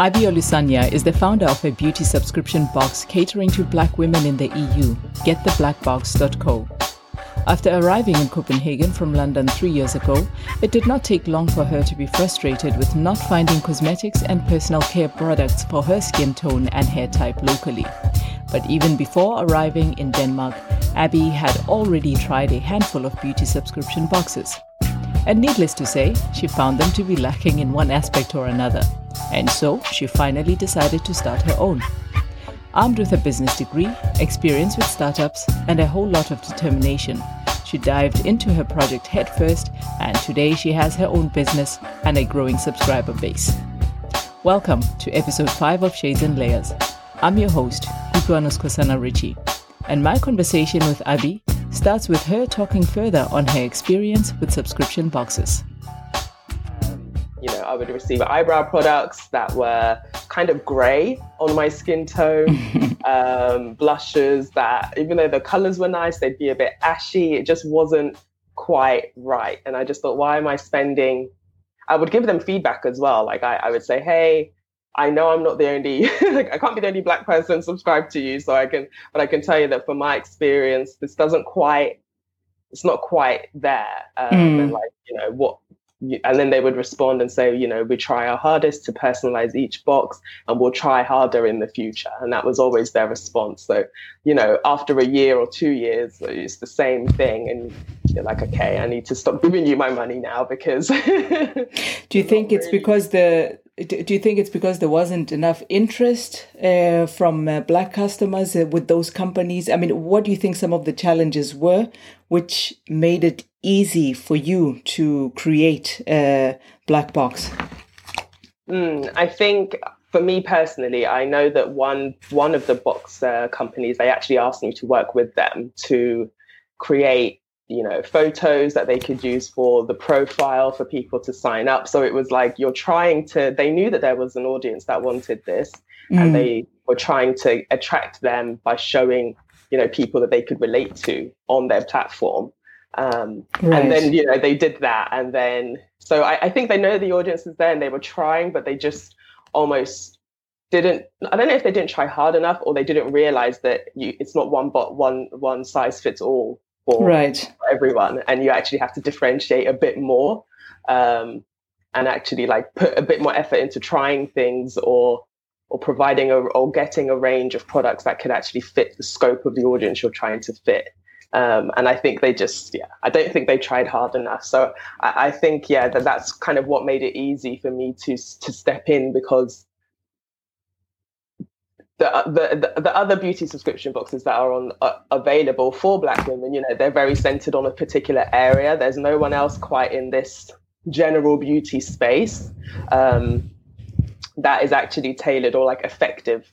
Abi Olusanya is the founder of a beauty subscription box catering to black women in the EU, gettheblackbox.co. After arriving in Copenhagen from London three years ago, it did not take long for her to be frustrated with not finding cosmetics and personal care products for her skin tone and hair type locally. But even before arriving in Denmark, Abby had already tried a handful of beauty subscription boxes. And needless to say, she found them to be lacking in one aspect or another. And so she finally decided to start her own. Armed with a business degree, experience with startups, and a whole lot of determination, she dived into her project headfirst, and today she has her own business and a growing subscriber base. Welcome to episode 5 of Shades and Layers. I'm your host, Iguanus Kosana Ritchie, and my conversation with Abby starts with her talking further on her experience with subscription boxes. You know, I would receive eyebrow products that were kind of grey on my skin tone, um, blushes that, even though the colors were nice, they'd be a bit ashy. It just wasn't quite right. And I just thought, why am I spending? I would give them feedback as well. Like I, I would say, hey, I know I'm not the only, I can't be the only black person subscribed to you. So I can, but I can tell you that from my experience, this doesn't quite, it's not quite there. Um, mm. And like, you know, what, and then they would respond and say, you know, we try our hardest to personalize each box and we'll try harder in the future. And that was always their response. So, you know, after a year or two years, it's the same thing. And you're like, okay, I need to stop giving you my money now because. Do you think it's really... because the, do you think it's because there wasn't enough interest uh, from uh, black customers uh, with those companies? I mean, what do you think some of the challenges were which made it easy for you to create a black box? Mm, I think for me personally, I know that one one of the box uh, companies they actually asked me to work with them to create you know photos that they could use for the profile for people to sign up so it was like you're trying to they knew that there was an audience that wanted this mm. and they were trying to attract them by showing you know people that they could relate to on their platform um, right. And then, you know, they did that. And then, so I, I think they know the audience is there and they were trying, but they just almost didn't i don't know if they didn't try hard enough or they didn't realize that you, it's not one but one one size fits all for, right. for everyone and you actually have to differentiate a bit more um, and actually like put a bit more effort into trying things or or providing a or getting a range of products that could actually fit the scope of the audience you're trying to fit um, and I think they just, yeah, I don't think they tried hard enough. So I, I, think, yeah, that that's kind of what made it easy for me to to step in because the the the, other beauty subscription boxes that are on uh, available for Black women, you know, they're very centered on a particular area. There's no one else quite in this general beauty space um, that is actually tailored or like effective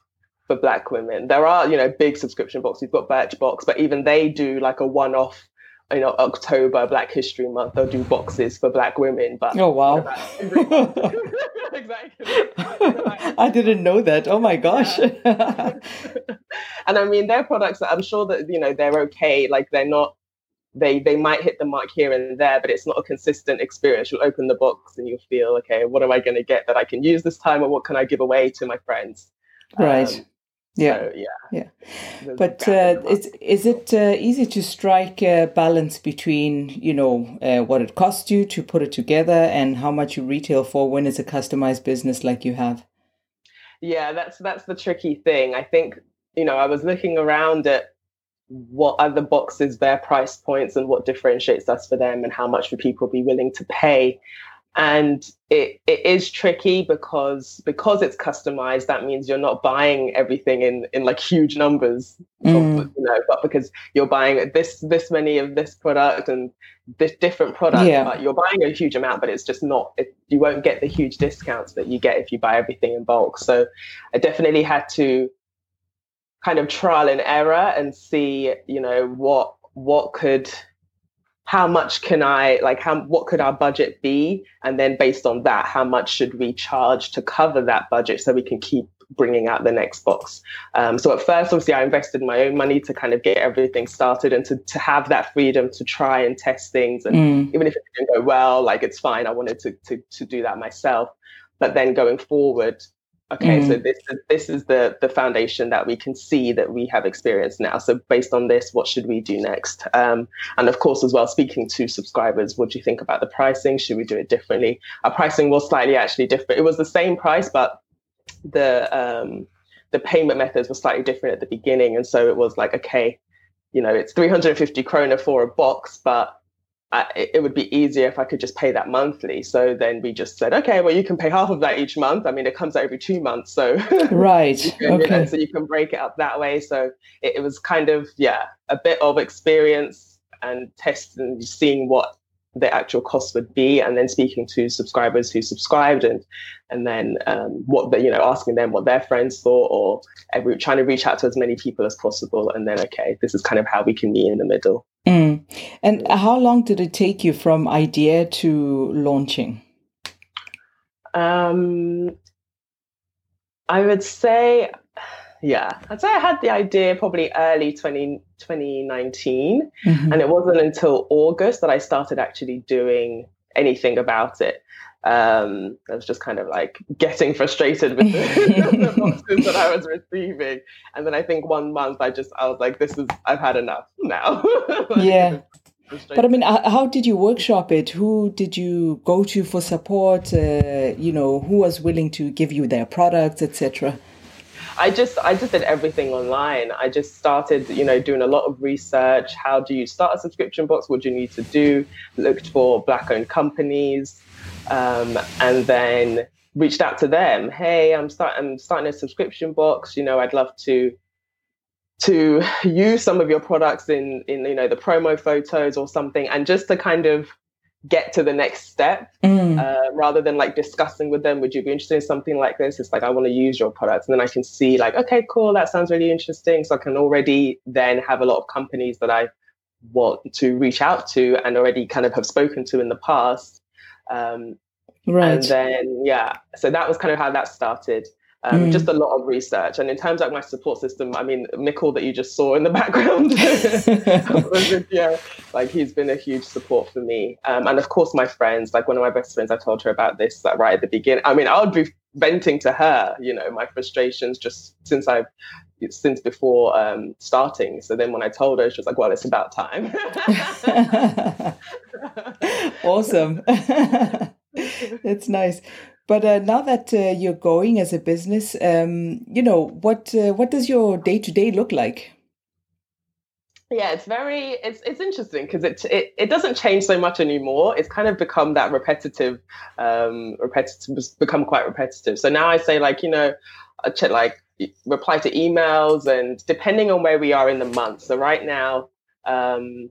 for black women. There are, you know, big subscription boxes. You've got Birchbox, but even they do like a one-off, you know, October Black History Month. They'll do boxes for black women. But oh wow, exactly. I didn't know that. Oh my gosh. and I mean, they're products that I'm sure that you know they're okay. Like they're not. They, they might hit the mark here and there, but it's not a consistent experience. You'll open the box and you'll feel, okay, what am I going to get that I can use this time, or what can I give away to my friends? Right. Um, yeah, so, yeah, yeah. but uh, is is it uh, easy to strike a balance between you know uh, what it costs you to put it together and how much you retail for when it's a customized business like you have? Yeah, that's that's the tricky thing. I think you know I was looking around at what other boxes their price points and what differentiates us for them and how much would people be willing to pay and it, it is tricky because because it's customized that means you're not buying everything in in like huge numbers mm. of, you know but because you're buying this this many of this product and this different product yeah. but you're buying a huge amount but it's just not it, you won't get the huge discounts that you get if you buy everything in bulk so i definitely had to kind of trial and error and see you know what what could how much can I like how what could our budget be? And then based on that how much should we charge to cover that budget so we can keep bringing out the next box? Um, so at first obviously I invested my own money to kind of get everything started and to, to have that freedom to try and test things. And mm. even if it didn't go well like it's fine. I wanted to, to to do that myself. But then going forward okay mm. so this is this is the the foundation that we can see that we have experienced now. So based on this what should we do next? Um, and of course as well speaking to subscribers what do you think about the pricing? Should we do it differently? Our pricing was slightly actually different. It was the same price but the um, the payment methods were slightly different at the beginning. And so it was like okay you know it's 350 krona for a box but I, it would be easier if I could just pay that monthly. So then we just said, okay, well, you can pay half of that each month. I mean, it comes out every two months. So, right. can, okay. You know, so you can break it up that way. So it, it, was kind of, yeah, a bit of experience and testing, seeing what the actual cost would be and then speaking to subscribers who subscribed and and then um, what the, you know asking them what their friends thought or every, trying to reach out to as many people as possible and then okay this is kind of how we can meet in the middle Mm. And how long did it take you from idea to launching? Um, I would say, yeah, I'd say I had the idea probably early 20, 2019. Mm-hmm. And it wasn't until August that I started actually doing anything about it um, I was just kind of like getting frustrated with the, the, boxes that I was receiving. And then I think one month I just, I was like, this is, I've had enough now. yeah. But I mean, how did you workshop it? Who did you go to for support? Uh, you know, who was willing to give you their products, etc. I just I just did everything online. I just started, you know, doing a lot of research. How do you start a subscription box? What do you need to do? Looked for black-owned companies um, and then reached out to them. Hey, I'm starting I'm starting a subscription box. You know, I'd love to to use some of your products in in you know the promo photos or something, and just to kind of get to the next step mm. uh, rather than like discussing with them would you be interested in something like this it's like i want to use your products and then i can see like okay cool that sounds really interesting so i can already then have a lot of companies that i want to reach out to and already kind of have spoken to in the past um, right. And then, yeah, so that was kind of how that started. Um, mm. Just a lot of research. And in terms of my support system, I mean, Mikkel that you just saw in the background, yeah, like he's been a huge support for me. Um, and of course, my friends, like one of my best friends, I told her about this like, right at the beginning. I mean, I would be venting to her, you know, my frustrations just since I've since before um, starting. So then when I told her, she was like, "Well, it's about time." awesome. That's nice. But uh, now that uh, you're going as a business, um, you know what uh, what does your day to day look like? Yeah, it's very it's it's interesting because it, it it doesn't change so much anymore. It's kind of become that repetitive, um, repetitive become quite repetitive. So now I say like you know, like reply to emails and depending on where we are in the month. So right now, um,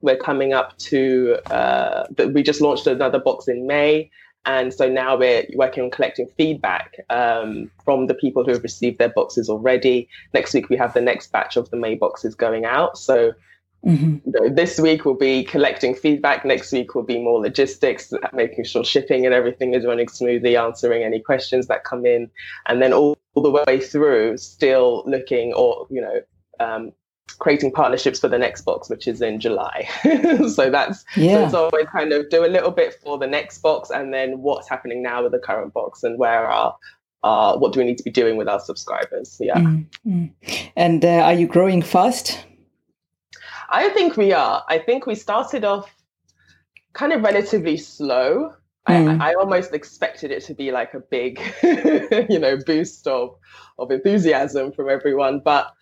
we're coming up to uh, we just launched another box in May. And so now we're working on collecting feedback um, from the people who have received their boxes already. Next week, we have the next batch of the May boxes going out. So mm-hmm. you know, this week we'll be collecting feedback. Next week will be more logistics, making sure shipping and everything is running smoothly, answering any questions that come in. And then all, all the way through, still looking or, you know, um, creating partnerships for the next box, which is in July. so that's yeah. so it's always kind of do a little bit for the next box and then what's happening now with the current box and where are uh, what do we need to be doing with our subscribers? Yeah. Mm-hmm. And uh, are you growing fast? I think we are. I think we started off kind of relatively slow. Mm. I, I, almost expected it to be like a big, you know, boost of of enthusiasm from everyone, but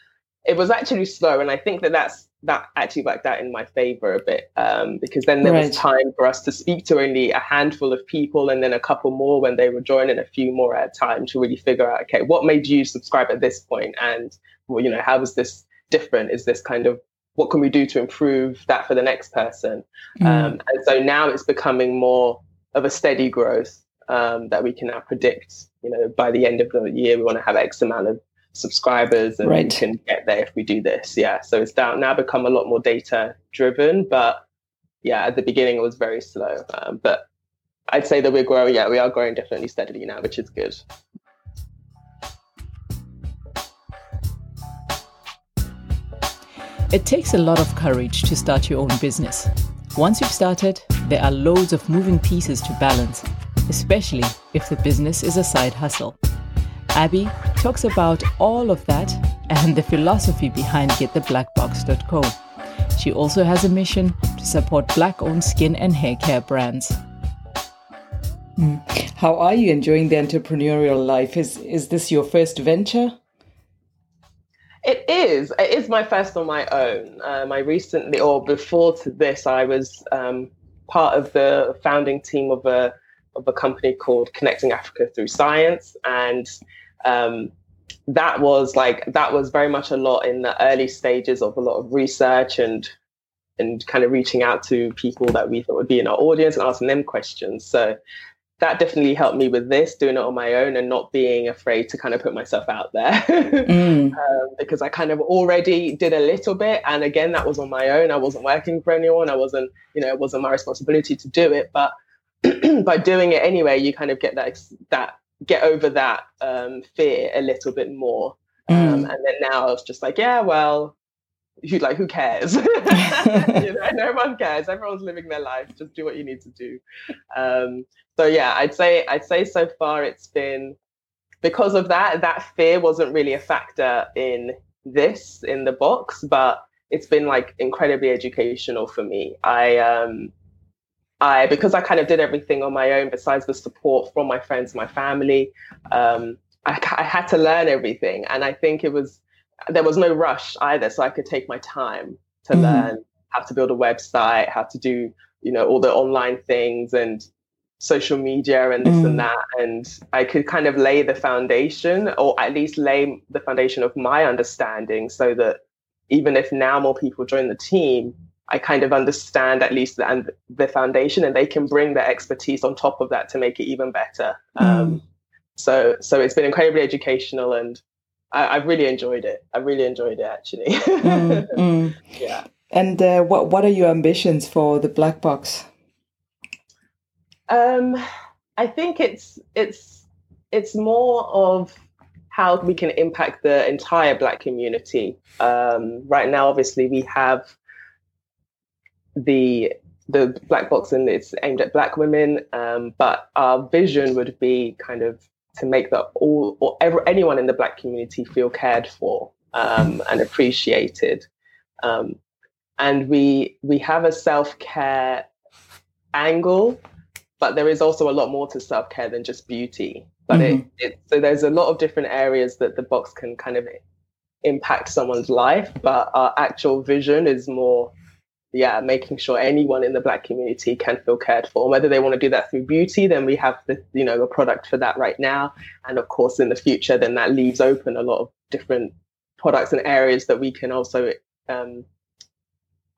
it was actually slow, and I think that that's that actually worked out in my favor a bit um, because then there right. was time for us to speak to only a handful of people and then a couple more when they were joining a few more at a time to really figure out okay what made you subscribe at this point and well you know how is this different is this kind of what can we do to improve that for the next person mm. um, and so now it's becoming more of a steady growth um, that we can now predict you know by the end of the year we want to have x amount of subscribers and right. we can get there if we do this. Yeah. So it's down now become a lot more data driven, but yeah, at the beginning it was very slow. Um, but I'd say that we're growing. Yeah, we are growing definitely steadily now, which is good. It takes a lot of courage to start your own business. Once you've started, there are loads of moving pieces to balance, especially if the business is a side hustle. Abby talks about all of that and the philosophy behind gettheblackbox.co. She also has a mission to support black owned skin and hair care brands. Mm. How are you enjoying the entrepreneurial life? Is is this your first venture? It is. It is my first on my own. Um, I recently, or before to this, I was um, part of the founding team of a of a company called Connecting Africa Through Science, and um, that was like that was very much a lot in the early stages of a lot of research and and kind of reaching out to people that we thought would be in our audience and asking them questions. So that definitely helped me with this, doing it on my own and not being afraid to kind of put myself out there. mm. um, because I kind of already did a little bit. And again, that was on my own. I wasn't working for anyone. I wasn't, you know, it wasn't my responsibility to do it. But by doing it anyway, you kind of get that, that get over that um, fear a little bit more. Um, mm. Um, and then now I was just like, yeah, well, who like who cares? you know, no one cares. Everyone's living their life. Just do what you need to do. Um, so yeah, I'd say I'd say so far it's been because of that. That fear wasn't really a factor in this in the box, but it's been like incredibly educational for me. I um I because I kind of did everything on my own besides the support from my friends, my family. Um, I, I had to learn everything, and I think it was there was no rush either, so I could take my time to mm. learn how to build a website, how to do you know all the online things, and social media and this mm. and that and i could kind of lay the foundation or at least lay the foundation of my understanding so that even if now more people join the team i kind of understand at least the, and the foundation and they can bring their expertise on top of that to make it even better mm. um, so so it's been incredibly educational and I, have really enjoyed it i really enjoyed it actually mm, mm. yeah and uh, what what are your ambitions for the black box um, I think it's it's it's more of how we can impact the entire Black community. Um, right now, obviously, we have the the black box and it's aimed at black women um, but our vision would be kind of to make that all or ever, anyone in the black community feel cared for um, and appreciated um, and we we have a self-care angle but there is also a lot more to self care than just beauty. But mm-hmm. it, it, so there's a lot of different areas that the box can kind of impact someone's life. But our actual vision is more, yeah, making sure anyone in the Black community can feel cared for. And Whether they want to do that through beauty, then we have the you know a product for that right now, and of course in the future, then that leaves open a lot of different products and areas that we can also um,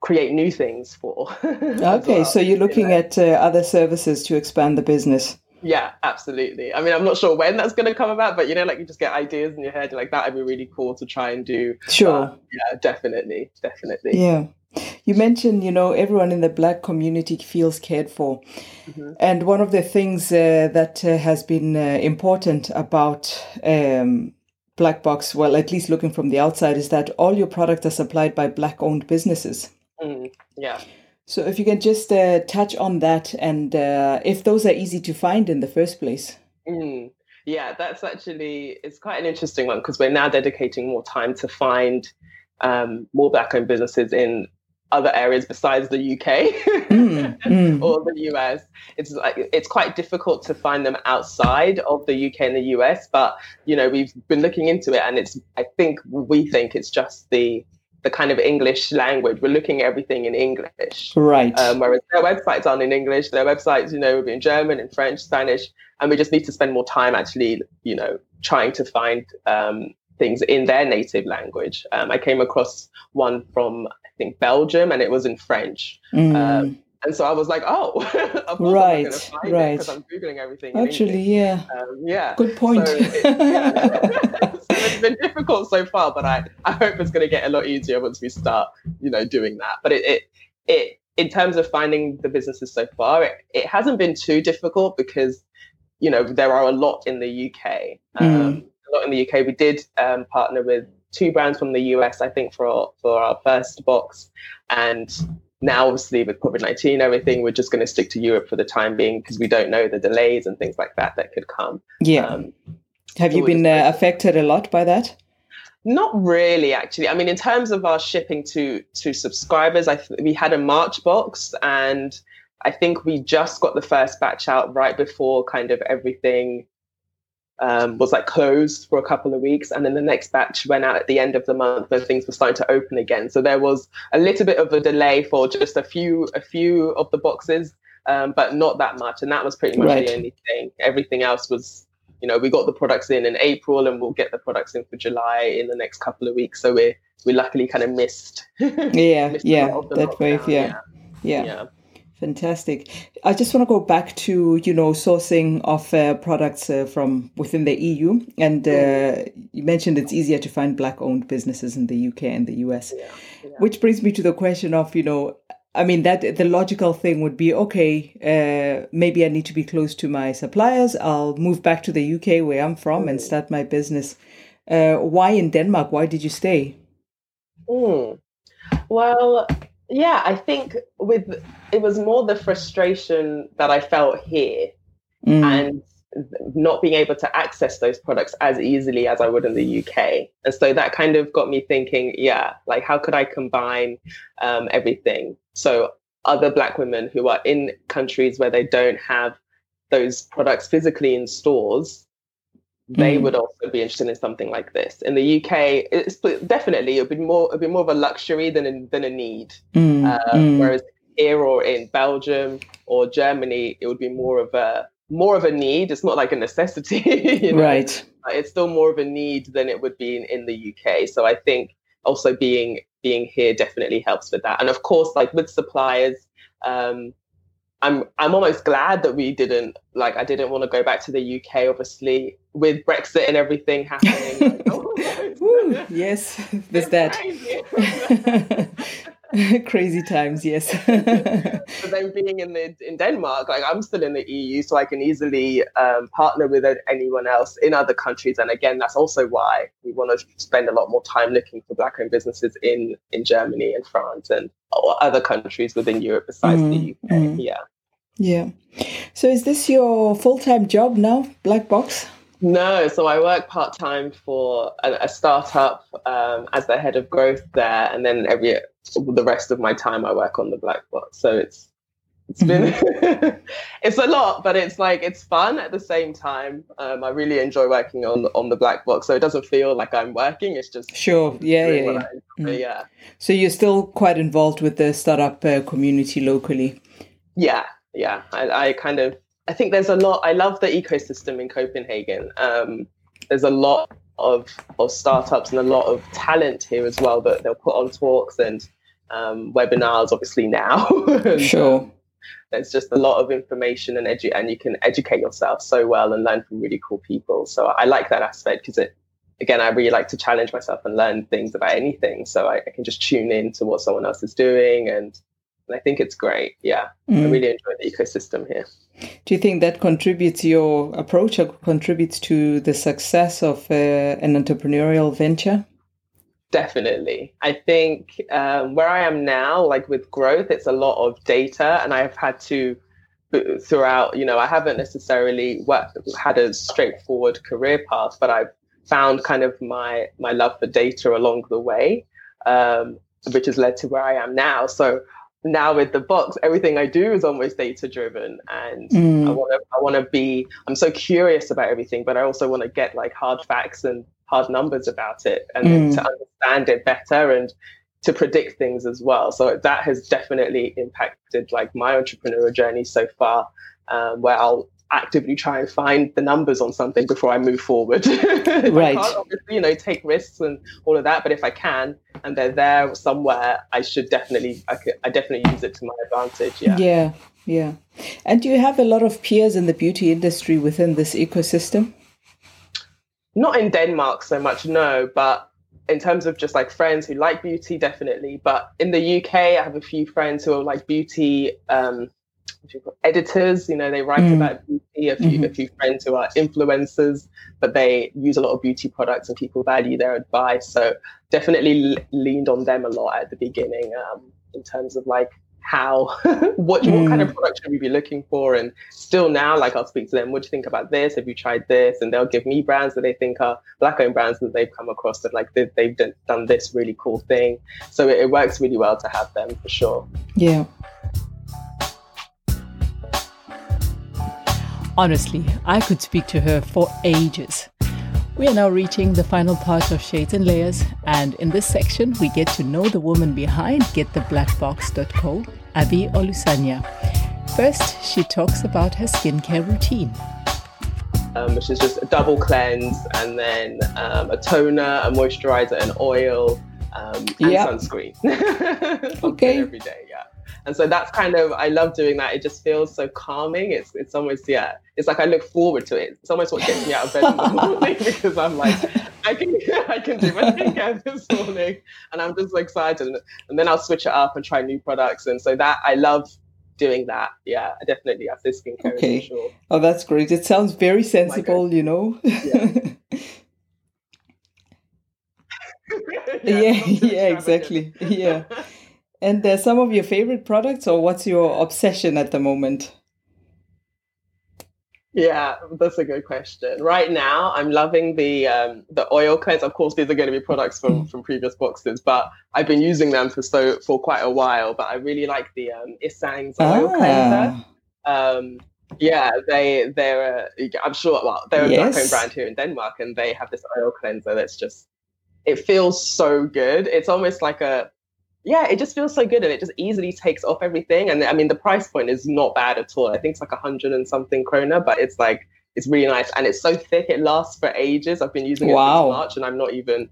create new things for. okay, well, so you're looking you know? at uh, other services to expand the business. Yeah, absolutely. I mean, I'm not sure when that's going to come about, but you know, like you just get ideas in your head, like that would be really cool to try and do. Sure. But, yeah, definitely, definitely. Yeah. You mentioned, you know, everyone in the Black community feels cared for. Mm-hmm. And one of the things uh, that uh, has been uh, important about um, Black Box, well, at least looking from the outside, is that all your products are supplied by Black owned businesses. Mm, yeah. So if you can just uh, touch on that and uh, if those are easy to find in the first place. Mm, yeah, that's actually it's quite an interesting one because we're now dedicating more time to find um, more black-owned businesses in other areas besides the UK mm, mm. or the US. It's like it's quite difficult to find them outside of the UK and the US, but you know we've been looking into it, and it's I think we think it's just the the kind of English language. We're looking at everything in English. Right. Um, whereas their websites aren't in English. Their websites, you know, will be in German and French, Spanish. And we just need to spend more time actually, you know, trying to find um, things in their native language. Um, I came across one from, think, Belgium and it was in French. Mm. Um, and so I was like, oh, right, right. Because I'm googling everything. Actually, yeah, um, yeah. Good point. So, it, yeah. so it's been difficult so far, but I, I hope it's going to get a lot easier once we start, you know, doing that. But it, it, it in terms of finding the businesses so far, it, it hasn't been too difficult because, you know, there are a lot in the UK. Um, mm. A lot in the UK. We did um, partner with two brands from the US, I think, for our, for our first box, and now obviously with covid-19 everything we're just going to stick to europe for the time being because we don't know the delays and things like that that could come yeah um, Have you been uh, affected a lot by that? Not really, actually. I mean, in terms of our shipping to to subscribers, I th- we had a March box, and I think we just got the first batch out right before kind of everything um, was like closed for a couple of weeks, and then the next batch went out at the end of the month when things were starting to open again. So there was a little bit of a delay for just a few a few of the boxes, um, but not that much, and that was pretty much right. the only thing. Everything else was, you know, we got the products in in April, and we'll get the products in for July in the next couple of weeks. So we we luckily kind of missed. yeah, missed yeah, that wave, yeah. yeah. yeah. yeah. Fantastic. I just want to go back to you know sourcing of uh, products uh, from within the EU, and uh, mm-hmm. you mentioned it's easier to find black-owned businesses in the UK and the US, yeah, yeah. which brings me to the question of you know, I mean that the logical thing would be okay, uh, maybe I need to be close to my suppliers. I'll move back to the UK where I'm from mm. and start my business. Uh, why in Denmark? Why did you stay? Mm. Well, yeah, I think with it was more the frustration that I felt here mm. and not being able to access those products as easily as I would in the UK. And so that kind of got me thinking, yeah, like how could I combine um, everything? So other Black women who are in countries where they don't have those products physically in stores they mm. would also be interested in something like this. In the UK, it's definitely it'd be more it'd be more of a luxury than a, than a need. Mm. Uh, mm. Whereas here or in Belgium or Germany, it would be more of a more of a need. It's not like a necessity, you know? right? It's still more of a need than it would be in, in the UK. So I think also being being here definitely helps with that. And of course, like with suppliers, um, I'm I'm almost glad that we didn't like I didn't want to go back to the UK obviously with Brexit and everything happening. Ooh, yes, there's that. Crazy times, yes. but then being in the in Denmark, like I'm still in the EU, so I can easily um, partner with anyone else in other countries. And again, that's also why we want to spend a lot more time looking for black-owned businesses in in Germany and France and other countries within Europe besides mm, the UK. Mm. Yeah. Yeah. So is this your full-time job now, Black Box? No, so I work part time for a, a startup um, as the head of growth there, and then every the rest of my time I work on the black box. So it's it's been mm-hmm. it's a lot, but it's like it's fun at the same time. Um, I really enjoy working on on the black box, so it doesn't feel like I'm working. It's just sure, yeah, yeah, yeah. Mm. yeah. So you're still quite involved with the startup uh, community locally. Yeah, yeah. I, I kind of I think there's a lot. I love the ecosystem in Copenhagen. Um, there's a lot of of startups and a lot of talent here as well that they'll put on talks and um, webinars. Obviously now, and, sure. Um, there's just a lot of information and edu- and you can educate yourself so well and learn from really cool people. So I like that aspect because it again, I really like to challenge myself and learn things about anything. So I, I, can just tune in to what someone else is doing and and I think it's great. Yeah, mm. I really enjoy the ecosystem here. Do you think that contributes your approach or contributes to the success of uh, an entrepreneurial venture? Definitely. I think um, where I am now, like with growth, it's a lot of data, and I've had to throughout. You know, I haven't necessarily worked, had a straightforward career path, but I've found kind of my my love for data along the way, um, which has led to where I am now. So now with the box, everything I do is almost data driven, and mm. I want to I want to be. I'm so curious about everything, but I also want to get like hard facts and hard numbers about it, and mm. to understand it better and to predict things as well. So that has definitely impacted like my entrepreneurial journey so far, um, where I'll actively try and find the numbers on something before I move forward. right. You know, take risks and all of that, but if I can and they're there somewhere, I should definitely, I, could, I definitely use it to my advantage. Yeah. Yeah. Yeah. And do you have a lot of peers in the beauty industry within this ecosystem? Not in Denmark so much, no, but in terms of just like friends who like beauty, definitely. But in the UK, I have a few friends who are like beauty um, editors. You know, they write mm. about beauty. A few, mm-hmm. a few friends who are influencers, but they use a lot of beauty products, and people value their advice. So definitely leaned on them a lot at the beginning um, in terms of like how what, mm. what kind of mm. product should we be looking for and still now like i'll speak to them what do you think about this have you tried this and they'll give me brands that they think are black owned brands that they've come across that like they've, they've done, done this really cool thing so it, it works really well to have them for sure yeah honestly i could speak to her for ages we are now reaching the final part of Shades and Layers, and in this section, we get to know the woman behind GetTheBlackBox.co, Abby Olusanya. First, she talks about her skincare routine. Um, which is just a double cleanse and then um, a toner, a moisturizer, an oil, um, and yep. sunscreen. okay. Every day, yeah and so that's kind of I love doing that. It just feels so calming. It's it's almost yeah. It's like I look forward to it. It's almost what gets me out of bed in the morning because I'm like I can I can do my skincare this morning, and I'm just so excited. And then I'll switch it up and try new products. And so that I love doing that. Yeah, I definitely have this skincare. Okay. Sure. Oh, that's great. It sounds very oh sensible. You know. Yeah. yeah, yeah, yeah exactly. Yeah. And uh, some of your favorite products, or what's your obsession at the moment? Yeah, that's a good question. Right now, I'm loving the um, the oil cleanse. Of course, these are going to be products from, mm. from previous boxes, but I've been using them for so for quite a while. But I really like the um, Isang's oil ah. cleanser. Um, yeah, they they're uh, I'm sure well they're a yes. black owned brand here in Denmark, and they have this oil cleanser that's just it feels so good. It's almost like a yeah, it just feels so good and it just easily takes off everything. And I mean, the price point is not bad at all. I think it's like a hundred and something krona, but it's like, it's really nice. And it's so thick, it lasts for ages. I've been using it wow. since March and I'm not even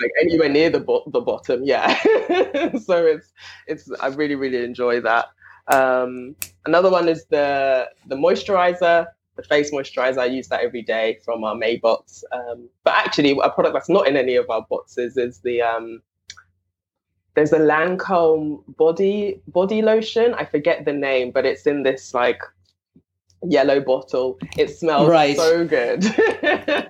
like anywhere near the, bo- the bottom. Yeah. so it's, it's, I really, really enjoy that. Um, another one is the, the moisturizer the face moisturizer. I use that every day from our May box. Um, but actually, a product that's not in any of our boxes is the um, there's a Lancome body body lotion. I forget the name, but it's in this like yellow bottle. It smells right. so good.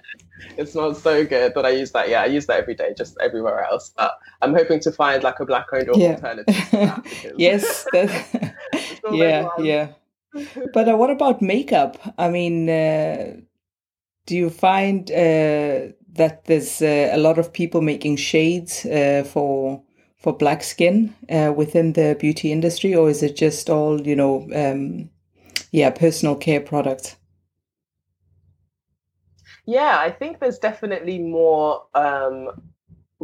it smells so good that I use that. Yeah, I use that every day, just everywhere else. But I'm hoping to find like a black owned yeah. alternative. yes. yeah, yeah. But uh, what about makeup? I mean, uh, do you find uh, that there's uh, a lot of people making shades uh, for for black skin uh, within the beauty industry, or is it just all you know, um, yeah, personal care products? Yeah, I think there's definitely more um,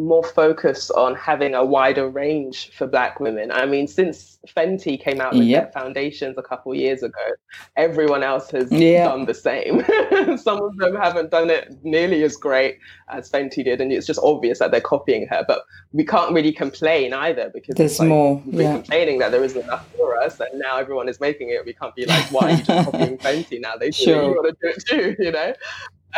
more focus on having a wider range for black women. I mean, since Fenty came out with yep. their foundations a couple years ago, everyone else has yeah. done the same. Some of them haven't done it nearly as great as Fenty did, and it's just obvious that they're copying her. But we can't really complain either because there's like, more. We're yeah. complaining that there isn't enough for us, and now everyone is making it. We can't be like, why are you just copying Fenty now? They do sure. it, you want to do it too, you know.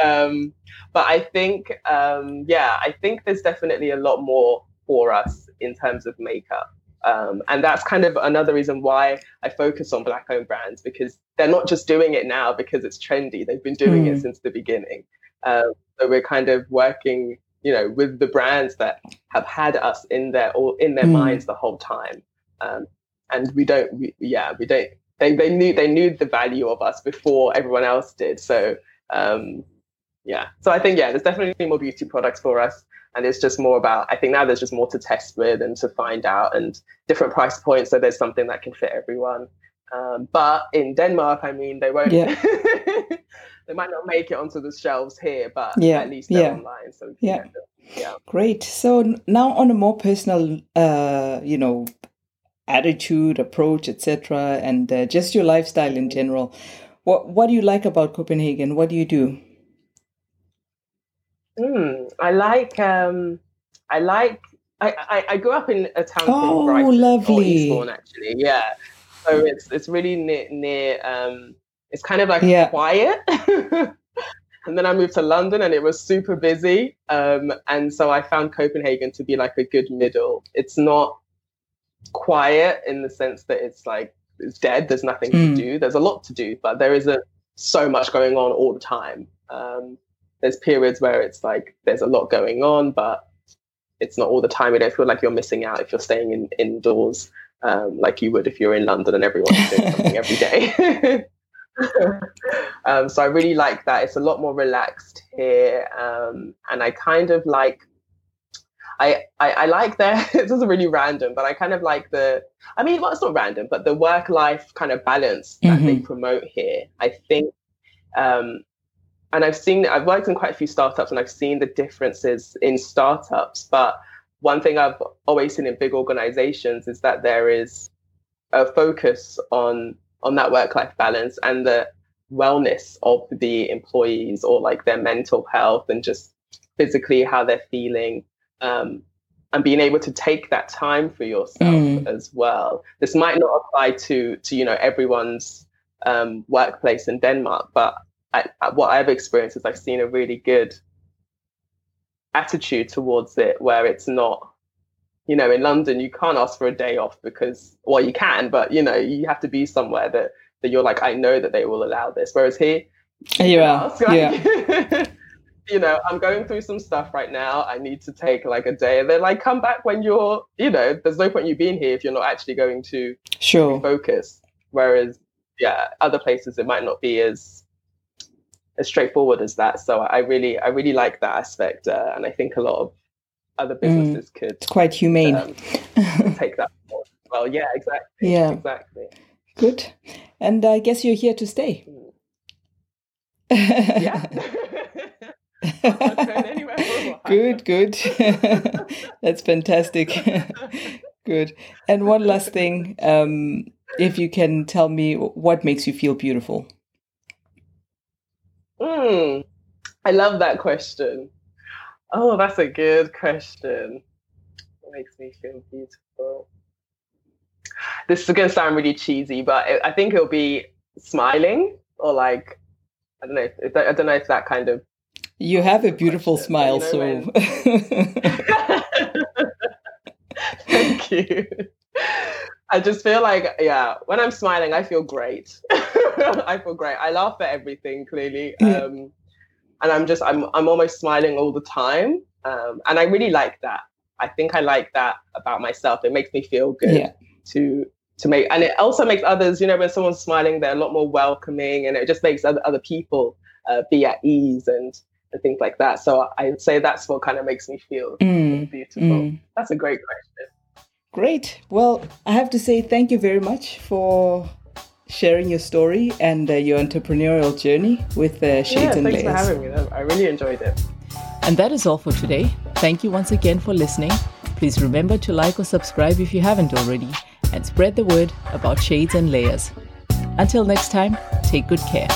Um, but I think, um, yeah, I think there's definitely a lot more for us in terms of makeup. Um, and that's kind of another reason why I focus on black owned brands because they're not just doing it now because it's trendy. They've been doing mm. it since the beginning. Um, so we're kind of working, you know, with the brands that have had us in their or in their mm. minds the whole time. Um, and we don't, we, yeah, we don't. They, they knew they knew the value of us before everyone else did. So um, yeah. So I think, yeah, there's definitely more beauty products for us. And it's just more about, I think now there's just more to test with and to find out and different price points. So there's something that can fit everyone. Um, but in Denmark, I mean, they won't, yeah. they might not make it onto the shelves here, but yeah. at least they're yeah. online. So yeah. yeah. Great. So now on a more personal, uh, you know, attitude, approach, etc., and uh, just your lifestyle in general. What What do you like about Copenhagen? What do you do? Mm, I like um, I like I, I, I, grew up in a town oh, called Brighton, lovely. Eastbourne, actually. Yeah, so it's it's really near near. Um, it's kind of like yeah. quiet. and then I moved to London, and it was super busy. Um, and so I found Copenhagen to be like a good middle. It's not quiet in the sense that it's like it's dead. There's nothing mm. to do. There's a lot to do, but there isn't so much going on all the time. Um, there's periods where it's like there's a lot going on, but it's not all the time. You don't feel like you're missing out if you're staying in, indoors. um, like you would if you're in London and everyone's doing something every day. um, so I really like that. It's a lot more relaxed here, um, and I kind of like. I, I, I like that. this is really random, but I kind of like the. I mean, well, it's not random, but the work-life kind of balance that mm-hmm. they promote here. I think, um, and I've seen. I've worked in quite a few startups, and I've seen the differences in startups. But one thing I've always seen in big organizations is that there is a focus on on that work life balance and the wellness of the employees or like their mental health and just physically how they're feeling um, and being able to take that time for yourself mm. as well this might not apply to to you know everyone's um, workplace in denmark but I, what i've experienced is i've seen a really good attitude towards it where it's not you know, in London, you can't ask for a day off because, well, you can, but you know, you have to be somewhere that that you're like, I know that they will allow this. Whereas here, you are, ask, like, yeah. you know, I'm going through some stuff right now. I need to take like a day, and then like come back when you're, you know, there's no point you being here if you're not actually going to sure focus. Whereas, yeah, other places it might not be as as straightforward as that. So I really, I really like that aspect, uh, and I think a lot of other mm. businesses mm, could. It's quite humane. Um, take that. Well, yeah, exactly. Yeah, exactly. Good, and I guess you're here to stay. yeah. good, good. That's fantastic. good. And one last thing, um, if you can tell me what makes you feel beautiful. Mm, I love that question. Oh, that's a good question. What makes me feel beautiful? This is going to sound really cheesy, but it, I think it'll be smiling or like I don't know. If, I don't know if that kind of. You have a beautiful question, smile, you know, so. Thank you. I just feel like, yeah, when I'm smiling, I feel great. I feel great. I laugh at everything, clearly. Um, and I'm just I'm I'm almost smiling all the time, um, and I really like that. I think I like that about myself. It makes me feel good yeah. to to make, and it also makes others. You know, when someone's smiling, they're a lot more welcoming, and it just makes other other people uh, be at ease and and things like that. So I'd say that's what kind of makes me feel mm, beautiful. Mm. That's a great question. Great. Well, I have to say thank you very much for sharing your story and uh, your entrepreneurial journey with uh, Shades yeah, and thanks Layers. for having me. I really enjoyed it. And that is all for today. Thank you once again for listening. Please remember to like or subscribe if you haven't already, and spread the word about Shades and Layers. Until next time, take good care.